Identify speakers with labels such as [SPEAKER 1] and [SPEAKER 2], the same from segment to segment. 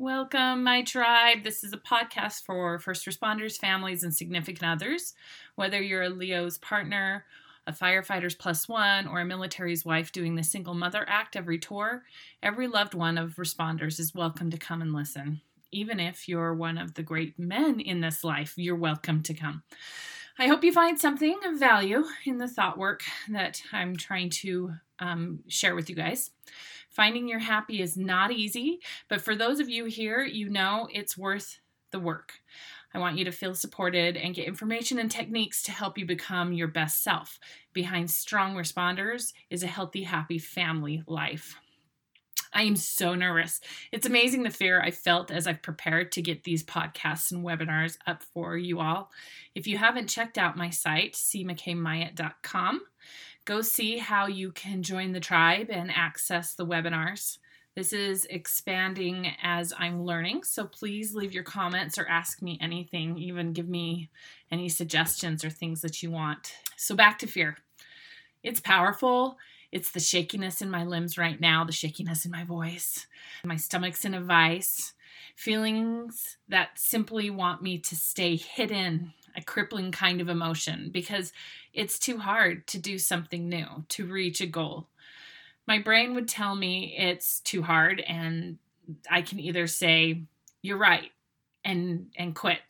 [SPEAKER 1] Welcome, my tribe. This is a podcast for first responders, families, and significant others. Whether you're a Leo's partner, a firefighter's plus one, or a military's wife doing the single mother act every tour, every loved one of responders is welcome to come and listen. Even if you're one of the great men in this life, you're welcome to come. I hope you find something of value in the thought work that I'm trying to um, share with you guys. Finding your happy is not easy, but for those of you here, you know it's worth the work. I want you to feel supported and get information and techniques to help you become your best self. Behind strong responders is a healthy, happy family life. I am so nervous. It's amazing the fear I felt as I've prepared to get these podcasts and webinars up for you all. If you haven't checked out my site, cmckmyatt.com, Go see how you can join the tribe and access the webinars. This is expanding as I'm learning, so please leave your comments or ask me anything, even give me any suggestions or things that you want. So, back to fear. It's powerful. It's the shakiness in my limbs right now, the shakiness in my voice. My stomach's in a vice. Feelings that simply want me to stay hidden a crippling kind of emotion because it's too hard to do something new, to reach a goal. My brain would tell me it's too hard and I can either say you're right and and quit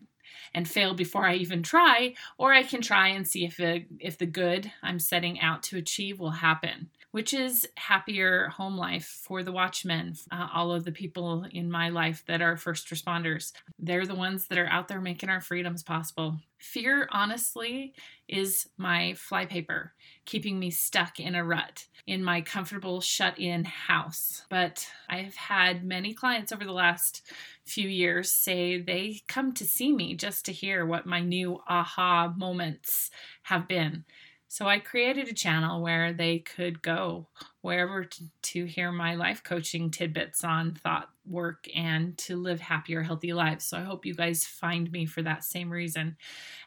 [SPEAKER 1] and fail before I even try or I can try and see if the if the good I'm setting out to achieve will happen which is happier home life for the watchmen, uh, all of the people in my life that are first responders. They're the ones that are out there making our freedoms possible. Fear, honestly, is my flypaper, keeping me stuck in a rut in my comfortable shut in house. But I've had many clients over the last few years say they come to see me just to hear what my new aha moments have been. So I created a channel where they could go wherever to, to, hear my life coaching tidbits on thought work and to live happier, healthy lives. So I hope you guys find me for that same reason.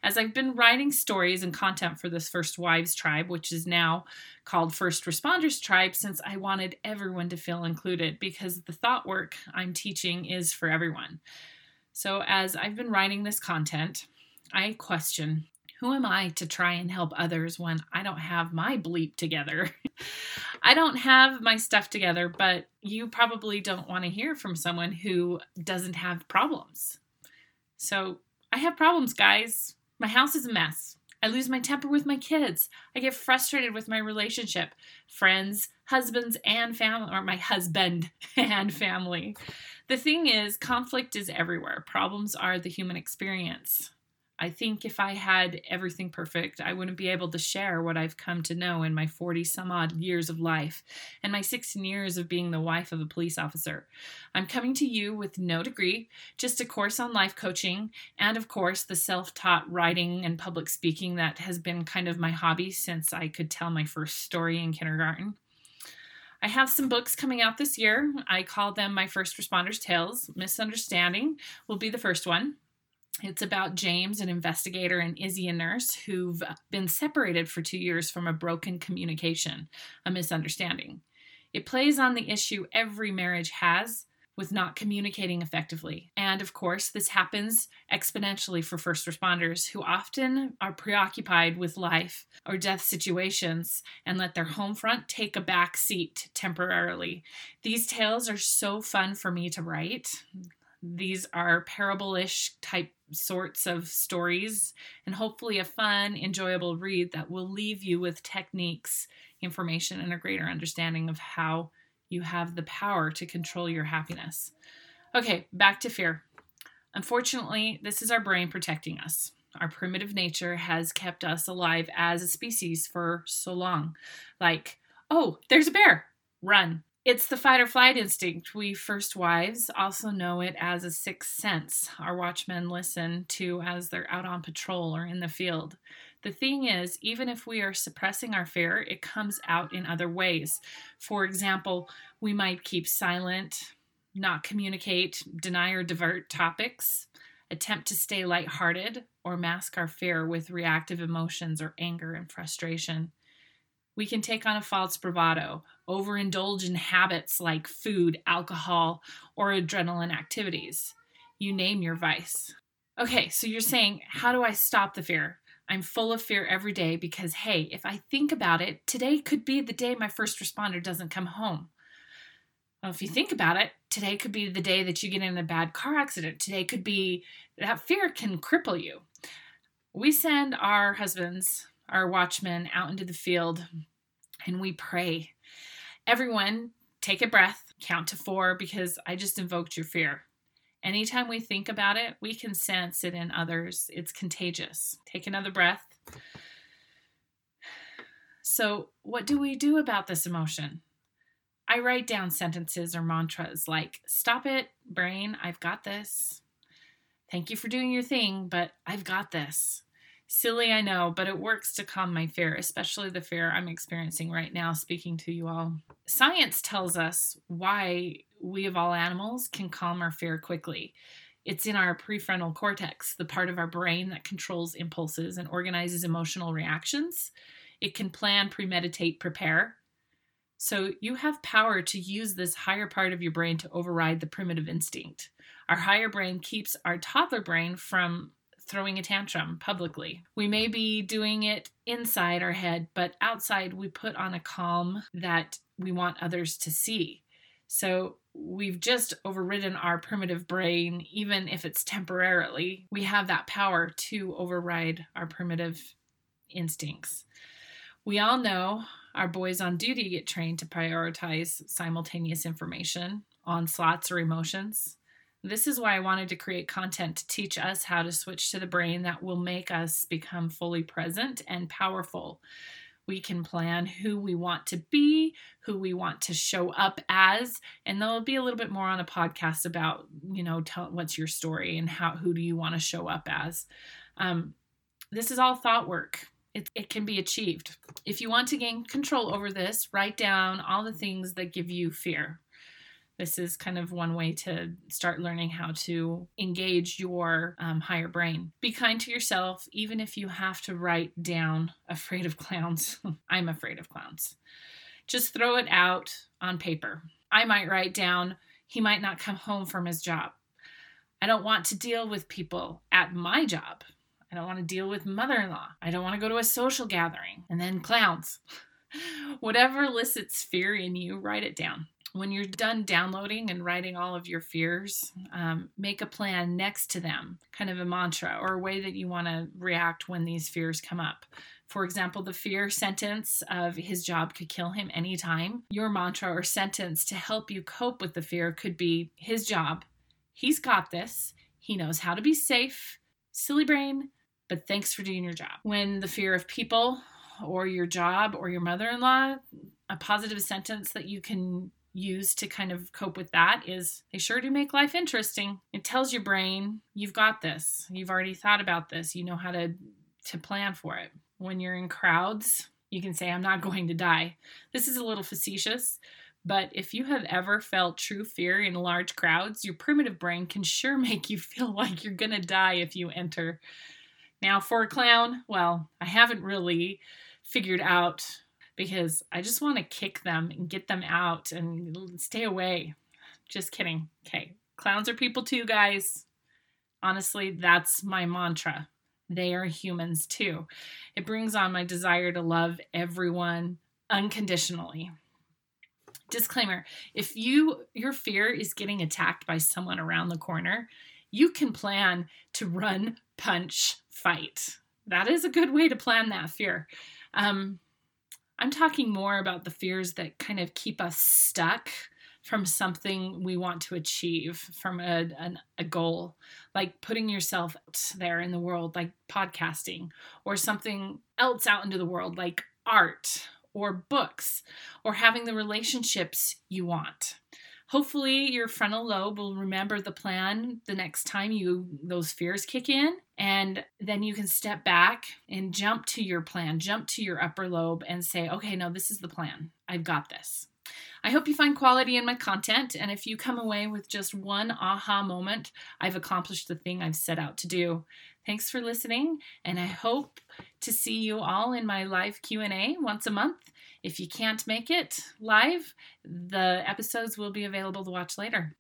[SPEAKER 1] As I've been writing stories and content for this First Wives Tribe, which is now called First Responders Tribe, since I wanted everyone to feel included because the thought work I'm teaching is for everyone. So as I've been writing this content, I question who am I to try and help others when I don't have my bleep together? I don't have my stuff together, but you probably don't want to hear from someone who doesn't have problems. So I have problems, guys. My house is a mess. I lose my temper with my kids. I get frustrated with my relationship, friends, husbands, and family, or my husband and family. The thing is, conflict is everywhere. Problems are the human experience. I think if I had everything perfect, I wouldn't be able to share what I've come to know in my 40 some odd years of life and my 16 years of being the wife of a police officer. I'm coming to you with no degree, just a course on life coaching, and of course, the self taught writing and public speaking that has been kind of my hobby since I could tell my first story in kindergarten. I have some books coming out this year. I call them my first responders tales. Misunderstanding will be the first one. It's about James, an investigator, and Izzy, a nurse, who've been separated for two years from a broken communication, a misunderstanding. It plays on the issue every marriage has with not communicating effectively. And of course, this happens exponentially for first responders who often are preoccupied with life or death situations and let their home front take a back seat temporarily. These tales are so fun for me to write. These are parable ish type sorts of stories, and hopefully a fun, enjoyable read that will leave you with techniques, information, and a greater understanding of how you have the power to control your happiness. Okay, back to fear. Unfortunately, this is our brain protecting us. Our primitive nature has kept us alive as a species for so long. Like, oh, there's a bear, run. It's the fight or flight instinct. We first wives also know it as a sixth sense our watchmen listen to as they're out on patrol or in the field. The thing is, even if we are suppressing our fear, it comes out in other ways. For example, we might keep silent, not communicate, deny or divert topics, attempt to stay lighthearted, or mask our fear with reactive emotions or anger and frustration. We can take on a false bravado, overindulge in habits like food, alcohol, or adrenaline activities. You name your vice. Okay, so you're saying, how do I stop the fear? I'm full of fear every day because, hey, if I think about it, today could be the day my first responder doesn't come home. Well, if you think about it, today could be the day that you get in a bad car accident. Today could be that fear can cripple you. We send our husbands, our watchmen, out into the field and we pray. Everyone, take a breath, count to four because I just invoked your fear. Anytime we think about it, we can sense it in others. It's contagious. Take another breath. So, what do we do about this emotion? I write down sentences or mantras like, Stop it, brain, I've got this. Thank you for doing your thing, but I've got this. Silly, I know, but it works to calm my fear, especially the fear I'm experiencing right now speaking to you all. Science tells us why we, of all animals, can calm our fear quickly. It's in our prefrontal cortex, the part of our brain that controls impulses and organizes emotional reactions. It can plan, premeditate, prepare. So you have power to use this higher part of your brain to override the primitive instinct. Our higher brain keeps our toddler brain from throwing a tantrum publicly. We may be doing it inside our head, but outside we put on a calm that we want others to see. So we've just overridden our primitive brain, even if it's temporarily. We have that power to override our primitive instincts. We all know our boys on duty get trained to prioritize simultaneous information, onslaughts, or emotions. This is why I wanted to create content to teach us how to switch to the brain that will make us become fully present and powerful. We can plan who we want to be, who we want to show up as, and there'll be a little bit more on a podcast about, you know, tell, what's your story and how who do you want to show up as. Um, this is all thought work it, it can be achieved. If you want to gain control over this, write down all the things that give you fear. This is kind of one way to start learning how to engage your um, higher brain. Be kind to yourself, even if you have to write down afraid of clowns. I'm afraid of clowns. Just throw it out on paper. I might write down, he might not come home from his job. I don't want to deal with people at my job. I don't want to deal with mother in law. I don't want to go to a social gathering. And then clowns. Whatever elicits fear in you, write it down. When you're done downloading and writing all of your fears, um, make a plan next to them, kind of a mantra or a way that you want to react when these fears come up. For example, the fear sentence of his job could kill him anytime. Your mantra or sentence to help you cope with the fear could be his job. He's got this. He knows how to be safe. Silly brain, but thanks for doing your job. When the fear of people or your job or your mother in law, a positive sentence that you can use to kind of cope with that is they sure do make life interesting. It tells your brain, you've got this. You've already thought about this. You know how to to plan for it. When you're in crowds, you can say I'm not going to die. This is a little facetious, but if you have ever felt true fear in large crowds, your primitive brain can sure make you feel like you're going to die if you enter now, for a clown, well, I haven't really figured out because I just want to kick them and get them out and stay away. Just kidding. Okay. Clowns are people too, guys. Honestly, that's my mantra. They are humans too. It brings on my desire to love everyone unconditionally. Disclaimer if you your fear is getting attacked by someone around the corner, you can plan to run, punch, fight. That is a good way to plan that fear. Um, I'm talking more about the fears that kind of keep us stuck from something we want to achieve, from a, an, a goal, like putting yourself out there in the world, like podcasting, or something else out into the world, like art or books, or having the relationships you want hopefully your frontal lobe will remember the plan the next time you those fears kick in and then you can step back and jump to your plan jump to your upper lobe and say okay no this is the plan i've got this I hope you find quality in my content, and if you come away with just one aha moment, I've accomplished the thing I've set out to do. Thanks for listening, and I hope to see you all in my live Q&A once a month. If you can't make it live, the episodes will be available to watch later.